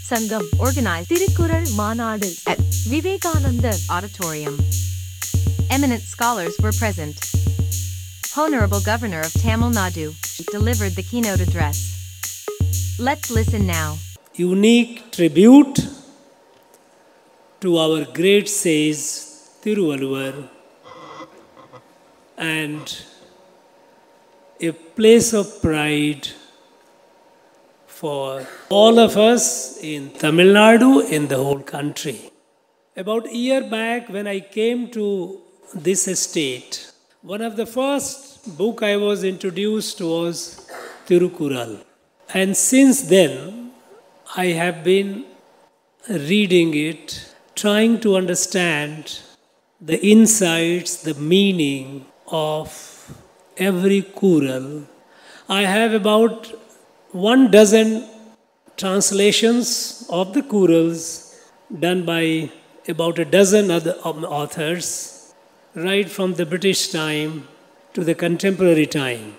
Sangam organized Tirukural Maanadu at Vivekananda Auditorium. Eminent scholars were present. Honorable Governor of Tamil Nadu delivered the keynote address. Let's listen now. unique tribute to our great sage Tiruvalluvar and a place of pride for all of us in Tamil Nadu in the whole country. About a year back when I came to this estate, one of the first book I was introduced was Tirukural. And since then, I have been reading it, trying to understand the insights, the meaning of every kural. I have about one dozen translations of the kurals done by about a dozen other authors, right from the British time to the contemporary time.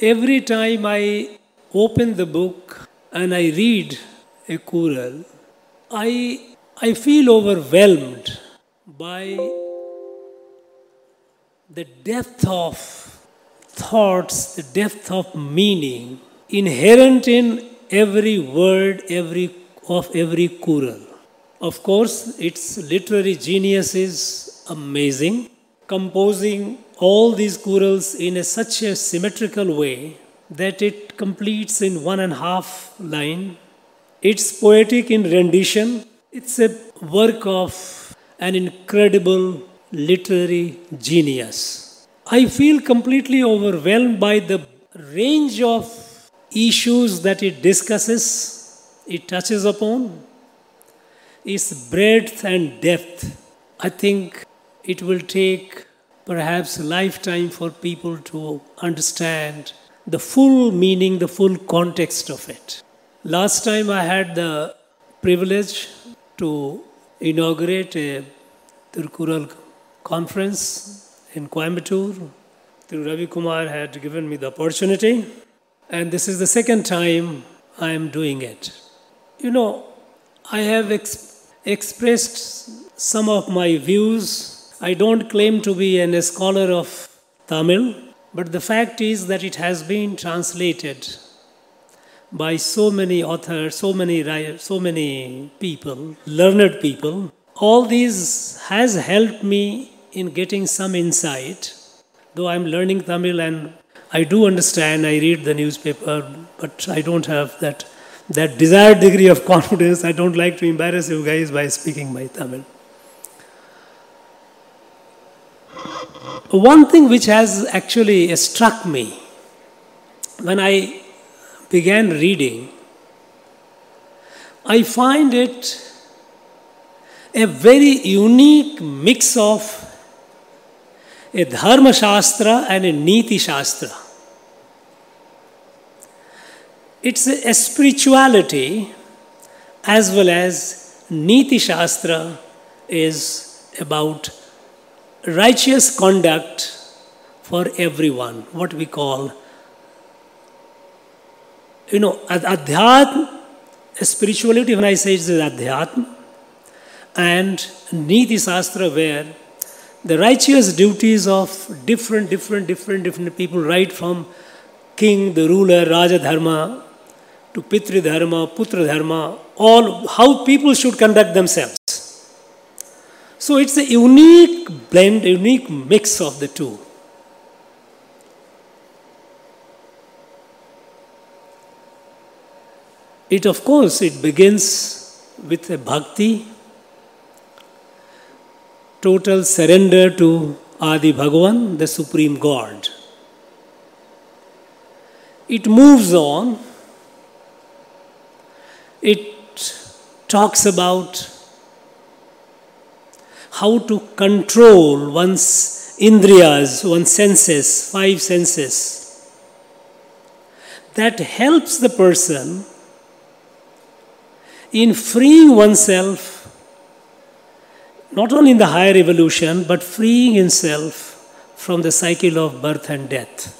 Every time I open the book and I read a kural, I, I feel overwhelmed by the depth of thoughts, the depth of meaning inherent in every word, every of every kural. Of course, its literary genius is amazing, composing all these kurals in a, such a symmetrical way that it completes in one and a half line. It's poetic in rendition. It's a work of an incredible literary genius. I feel completely overwhelmed by the range of issues that it discusses, it touches upon, its breadth and depth. I think it will take perhaps a lifetime for people to understand the full meaning, the full context of it. Last time I had the privilege to inaugurate a Tirukural conference in Coimbatore. Thiru Ravi Kumar had given me the opportunity, and this is the second time I am doing it. You know, I have ex- expressed some of my views. I don't claim to be a scholar of Tamil, but the fact is that it has been translated by so many authors, so many writers, so many people, learned people. All these has helped me in getting some insight. Though I'm learning Tamil and I do understand, I read the newspaper, but I don't have that that desired degree of confidence. I don't like to embarrass you guys by speaking my Tamil. One thing which has actually struck me when I began reading, I find it a very unique mix of a Dharma Shastra and a Niti Shastra. It's a, spirituality as well as Niti Shastra is about righteous conduct for everyone, what we call, you know, adhyatma, spirituality, when I say it is adhyatma, and Niti Shastra, where the righteous duties of different, different, different, different people, right from king, the ruler, Raja Dharma, to Pitri Dharma, Putra Dharma, all how people should conduct themselves. So it's a unique blend, unique mix of the two. It, of course, it begins with a bhakti, total surrender to Adi Bhagavan, the Supreme God. It moves on. It talks about how to control one's indriyas, one's senses, five senses. That helps the person in freeing oneself, not only in the higher evolution, but freeing himself from the cycle of birth and death.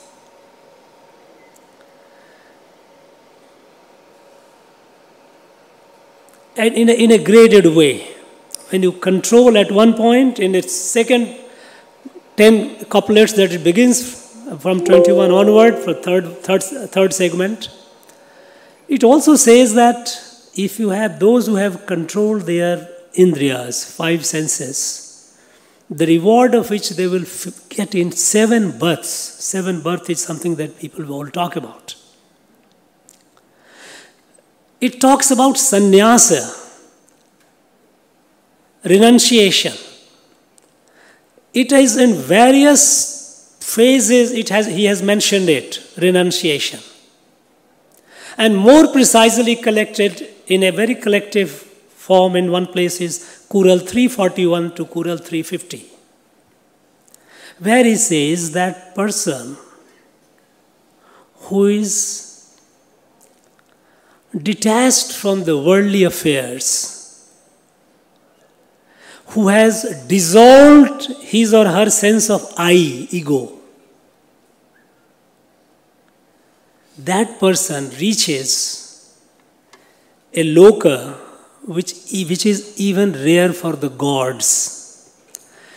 and in a, in a graded way. When you control at one point, in its second 10 couplets that it begins from 21 onward for third, third, third segment, it also says that if you have those who have controlled their indriyas, five senses, the reward of which they will get in seven births. Seven births is something that people will all talk about. It talks about sannyasa, renunciation. It is in various phases, it has, he has mentioned it, renunciation. And more precisely collected in a very collective form in one place is Kural 341 to Kural 350, where he says that person who is detached from the worldly affairs, who has dissolved his or her sense of I, ego, that person reaches a loka which, which is even rare for the gods.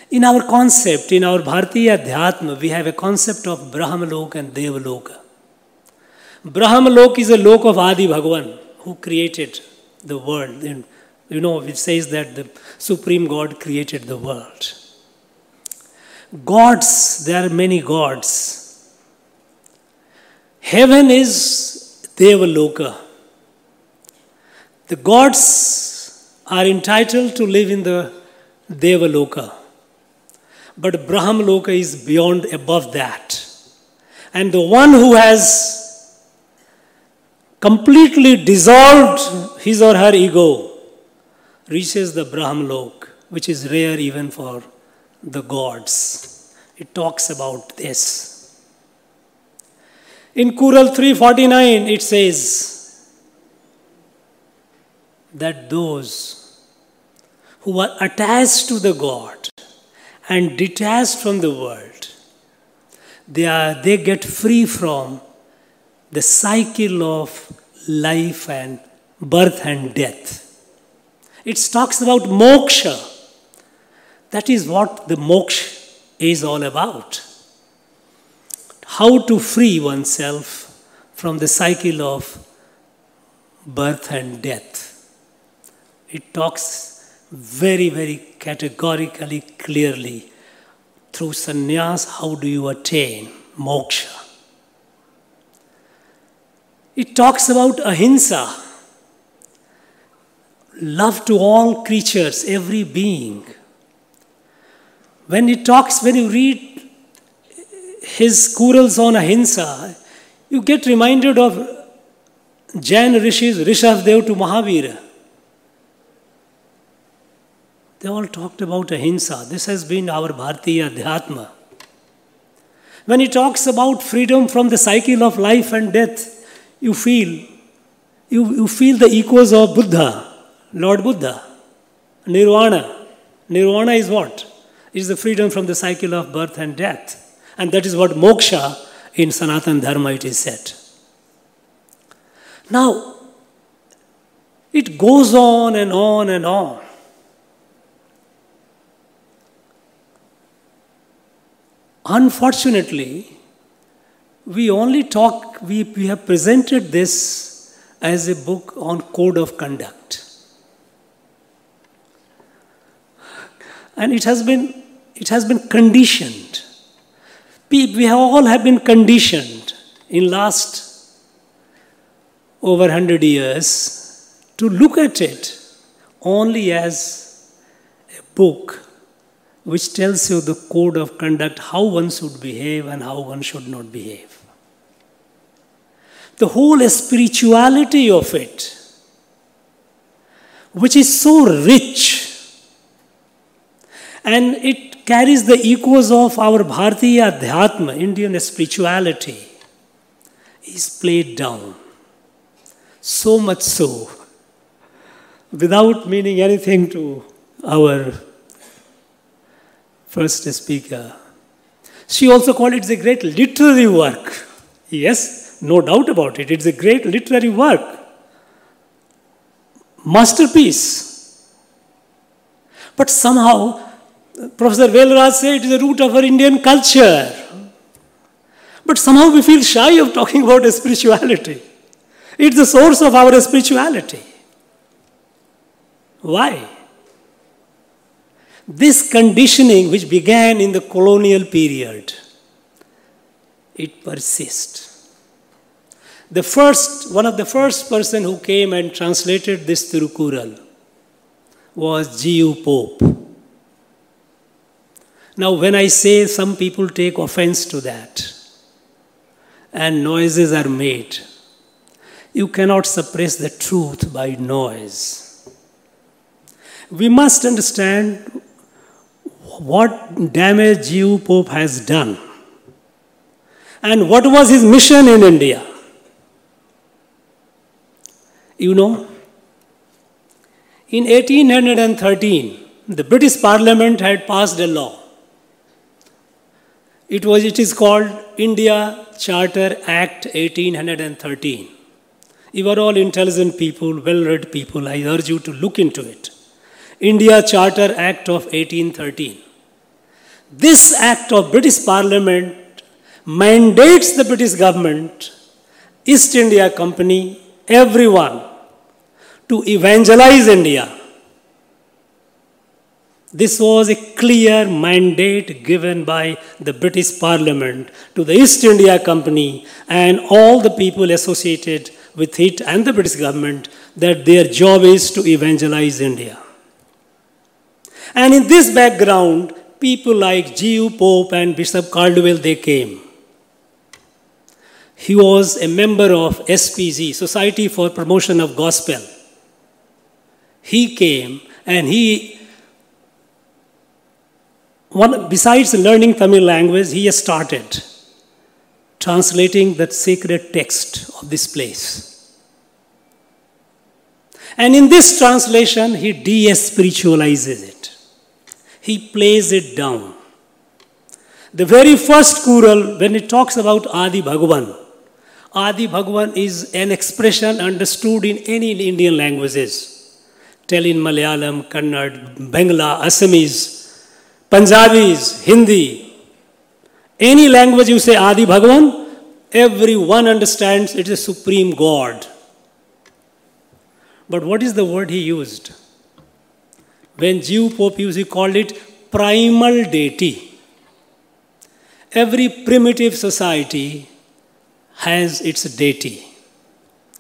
In our concept, in our Bharatiya Adhyatma, we have a concept of Brahmalok and Devaloka. Brahmalok is a lok of Adi Bhagavan who created the world. And you know, it says that the Supreme God created the world. Gods, there are many gods. Heaven is Devaloka. The gods are entitled to live in the Devaloka. But Brahmaloka is beyond, above that. And the one who has completely dissolved his or her ego, reaches the Brahmlok, which is rare even for the gods. It talks about this. In Kural 349, it says that those who are attached to the God and detached from the world, they, are, they get free from the cycle of life and birth and death. It talks about moksha. That is what the moksha is all about. How to free oneself from the cycle of birth and death. It talks very, very categorically, clearly through sannyas, how do you attain moksha? It talks about ahimsa, love to all creatures, every being. When it talks, when you read his Kurals on ahimsa, you get reminded of Jain rishis, Rishabdev to Mahavira. They all talked about ahimsa. This has been our Bharatiya Adhyatma. When he talks about freedom from the cycle of life and death, you feel, you, you feel the echoes of Buddha, Lord Buddha, Nirvana. Nirvana is what? Is the freedom from the cycle of birth and death. And that is what moksha in Sanatan Dharma it is said. Now, it goes on and on and on. Unfortunately, we only talk, we, we have presented this as a book on code of conduct. And it has been, it has been conditioned. We have all have been conditioned in last over 100 years to look at it only as a book which tells you the code of conduct, how one should behave and how one should not behave. The whole spirituality of it, which is so rich, and it carries the echoes of our Bharatiya Adhyatma, Indian spirituality, is played down. So much so, without meaning anything to our first speaker. She also called it a great literary work. Yes, no doubt about it. It's a great literary work. masterpiece. But somehow, Professor Velraj said it is the root of our Indian culture. But somehow we feel shy of talking about spirituality. It's the source of our spirituality. Why? This conditioning, which began in the colonial period, it persists. The first, one of the first person who came and translated this Tirukural was G.U. Pope. Now, when I say some people take offense to that and noises are made, you cannot suppress the truth by noise. We must understand what damage G.U. Pope has done and what was his mission in India. You know, in 1813, the British Parliament had passed a law. It, was, it is called India Charter Act 1813. You are all intelligent people, well read people. I urge you to look into it. India Charter Act of 1813. This act of British Parliament mandates the British government, East India Company, everyone to evangelize India. This was a clear mandate given by the British Parliament to the East India Company and all the people associated with it and the British government that their job is to evangelize India. And in this background, people like G.U. Pope and Bishop Caldwell, they came. He was a member of SPG, Society for Promotion of Gospel. He came and he, one, besides learning Tamil language, he started translating that sacred text of this place. And in this translation, he de spiritualizes it, he plays it down. The very first kural, when it talks about Adi Bhagavan, Adi Bhagavan is an expression understood in any Indian languages tell in Malayalam, Kannada, Bangla, Assamese, Punjabis, Hindi. Any language you say Adi Bhagavan, everyone understands it is a supreme God. But what is the word he used? When G.U. Pope used, he called it primal deity. Every primitive society has its deity.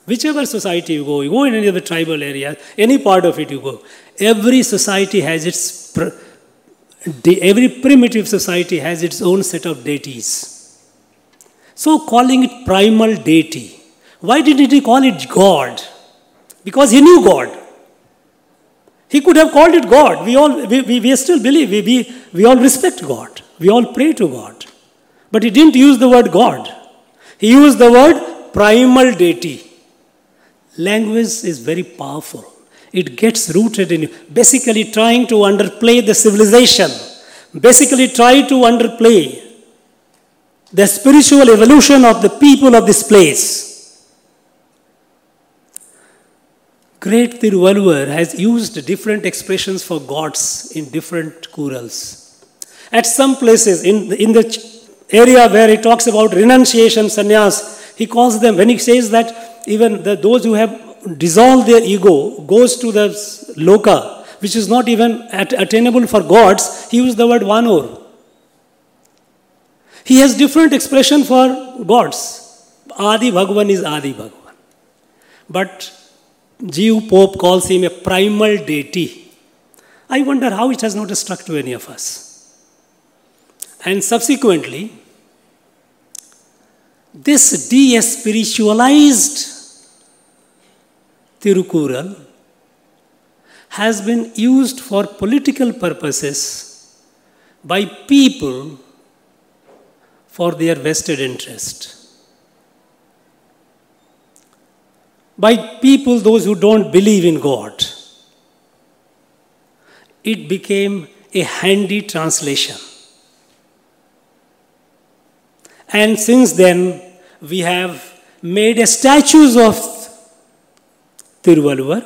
Whichever society you go, you go in any of the tribal areas, any part of it you go, every society has its, every primitive society has its own set of deities. So calling it primal deity. Why didn't he call it God? Because he knew God. He could have called it God. We all we, we, we still believe, we, we, we all respect God. We all pray to God. But he didn't use the word God. He used the word primal deity. Language is very powerful. It gets rooted in you. Basically, trying to underplay the civilization, basically, try to underplay the spiritual evolution of the people of this place. Great Tiruvalluvar has used different expressions for gods in different kurals. At some places, in, in the area where he talks about renunciation, sannyas, he calls them, when he says that even the, those who have dissolved their ego goes to the loka, which is not even at, attainable for gods, he used the word vanur. He has different expression for gods. Adi Bhagavan is Adi Bhagavan. But G.U. Pope calls him a primal deity. I wonder how it has not struck to any of us. And subsequently, this de spiritualized Tirukural has been used for political purposes by people for their vested interest. By people, those who don't believe in God. It became a handy translation. And since then, we have made statues of Tiruvalluvar.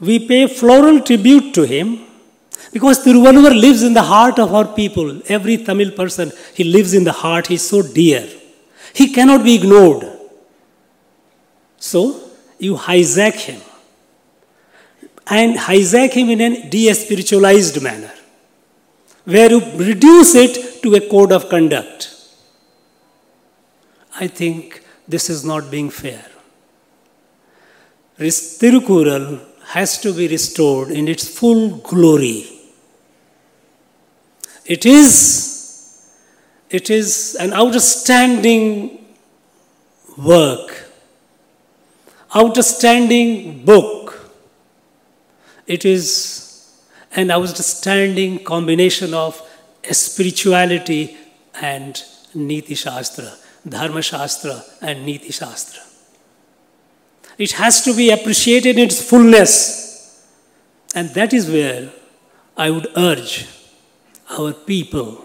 We pay floral tribute to him because Tiruvalluvar lives in the heart of our people. Every Tamil person, he lives in the heart, he's so dear. He cannot be ignored. So, you hijack him and hijack him in a de spiritualized manner, where you reduce it to a code of conduct. I think this is not being fair. Tirukural has to be restored in its full glory. It is, it is an outstanding work, outstanding book. It is an outstanding combination of spirituality and Niti Shastra, Dharma Shastra and Niti Shastra. It has to be appreciated in its fullness. And that is where I would urge our people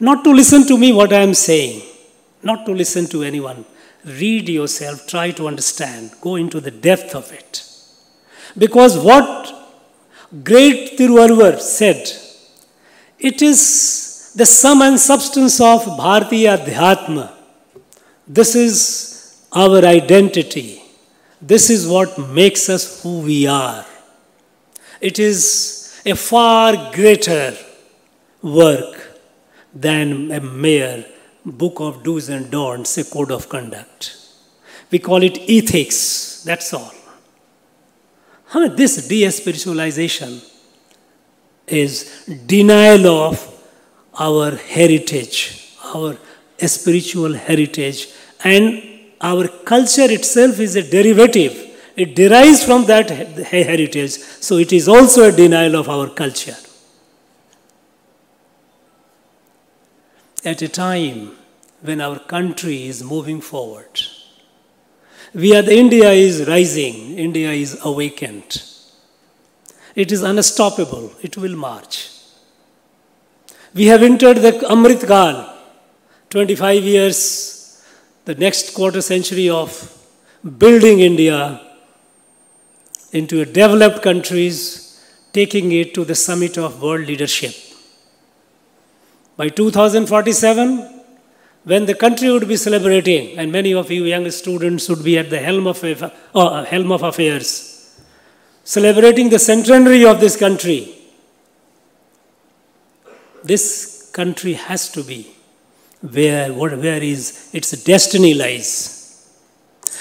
not to listen to me what I am saying, not to listen to anyone. Read yourself, try to understand, go into the depth of it. Because what great Tiruvalluvar said, it is the sum and substance of Bharatiya Adhyatma. This is our identity. This is what makes us who we are. It is a far greater work than a mere book of do's and don'ts, a code of conduct. We call it ethics, that's all. This de spiritualization is denial of our heritage, our spiritual heritage, and our culture itself is a derivative. It derives from that heritage, so it is also a denial of our culture. At a time when our country is moving forward, we are the India is rising, India is awakened. It is unstoppable, it will march. We have entered the Amrit Kal, 25 years the next quarter century of building India into a developed countries, taking it to the summit of world leadership. By 2047, when the country would be celebrating, and many of you young students would be at the helm of, uh, helm of affairs, celebrating the centenary of this country, this country has to be where, where is its destiny lies.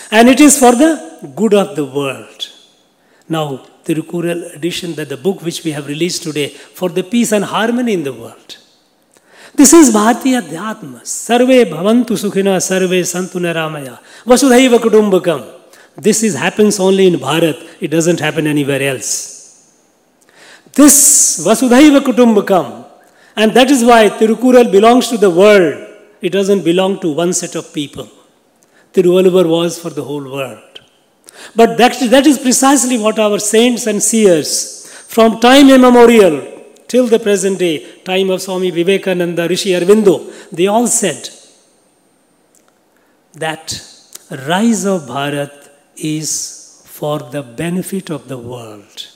And it is for the good of the world. Now, the Tirukural edition, that the book which we have released today, for the peace and harmony in the world. This is Bharatiya Adhyatma. Sarve bhavantu sukhina, sarve santu naramaya. Vasudhaiva kutumbakam. This is, happens only in Bharat. It doesn't happen anywhere else. This Vasudhaiva kutumbakam. And that is why Tirukural belongs to the world. It doesn't belong to one set of people. Tiruvalluvar was for the whole world. But that, that is precisely what our saints and seers from time immemorial till the present day, time of Swami Vivekananda, Rishi Aurobindo, they all said that rise of Bharat is for the benefit of the world.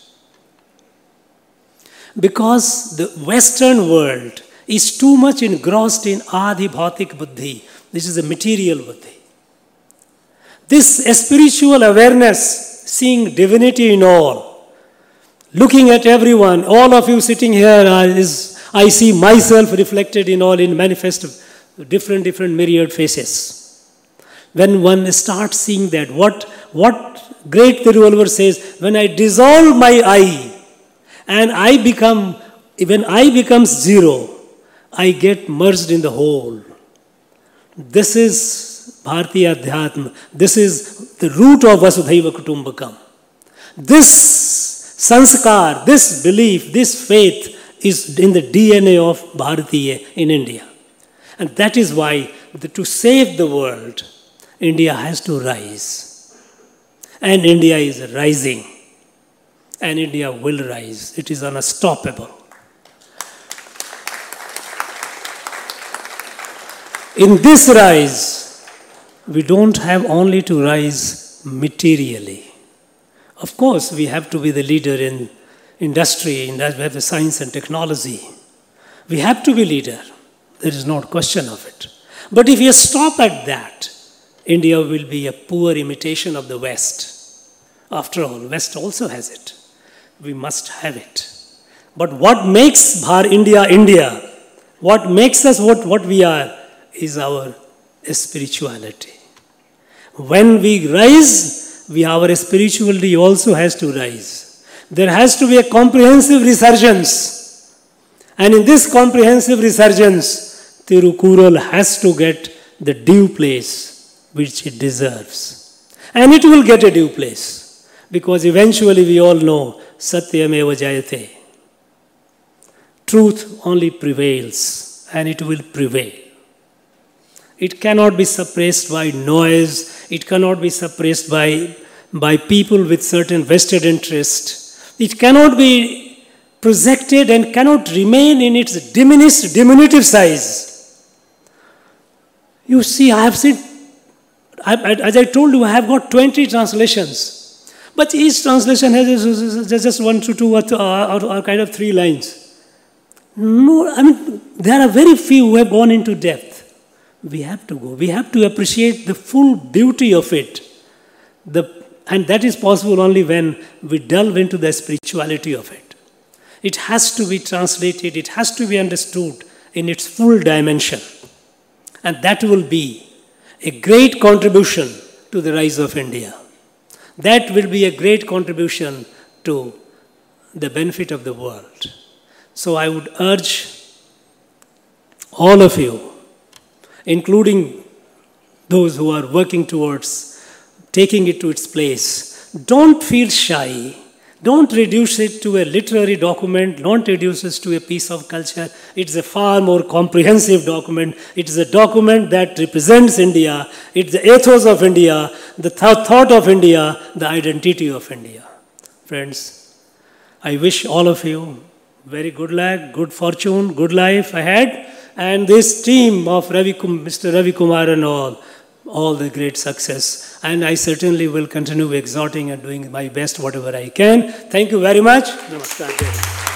Because the Western world is too much engrossed in Adi Bhautik Buddhi. This is a material Buddhi. This spiritual awareness, seeing divinity in all, looking at everyone, all of you sitting here, is, I see myself reflected in all in manifest different, different myriad faces. When one starts seeing that, what, what great Tiruvalluvar says, when I dissolve my I and I become, when I becomes zero, I get merged in the whole. This is Bharatiya Adhyatma. This is the root of Vasudhaiva Kutumbakam. This sanskar, this belief, this faith is in the DNA of Bharatiya in India. And that is why the, to save the world, India has to rise. And India is rising. And India will rise. It is unstoppable. In this rise, we don't have only to rise materially Of course, we have to be the leader in industry, in that we have science and technology. We have to be leader. There is no question of it. But if you stop at that, India will be a poor imitation of the West. After all, West also has it. We must have it. But what makes Bhar India India, what makes us what, what we are, is our spirituality. When we rise, we, our spirituality also has to rise. There has to be a comprehensive resurgence. And in this comprehensive resurgence, Tirukural has to get the due place which it deserves. And it will get a due place. Because eventually we all know Satyameva Jayate. Truth only prevails and it will prevail. It cannot be suppressed by noise, it cannot be suppressed by, by people with certain vested interest. It cannot be projected and cannot remain in its diminished, diminutive size. You see, I have seen, as I told you, I have got 20 translations. But each translation has just one to two or, or, or kind of three lines. No, I mean, there are very few who have gone into depth we have to go. We have to appreciate the full beauty of it. The, and that is possible only when we delve into the spirituality of it. It has to be translated, it has to be understood in its full dimension. And that will be a great contribution to the rise of India. That will be a great contribution to the benefit of the world. So I would urge all of you including those who are working towards taking it to its place. Don't feel shy. Don't reduce it to a literary document. Don't reduce it to a piece of culture. It's a far more comprehensive document. It is a document that represents India. It's the ethos of India, the th- thought of India, the identity of India. Friends, I wish all of you very good luck, good fortune, good life ahead and this team of Mr. Ravi Kumar and all, all the great success. And I certainly will continue exhorting and doing my best, whatever I can. Thank you very much. Namaskar.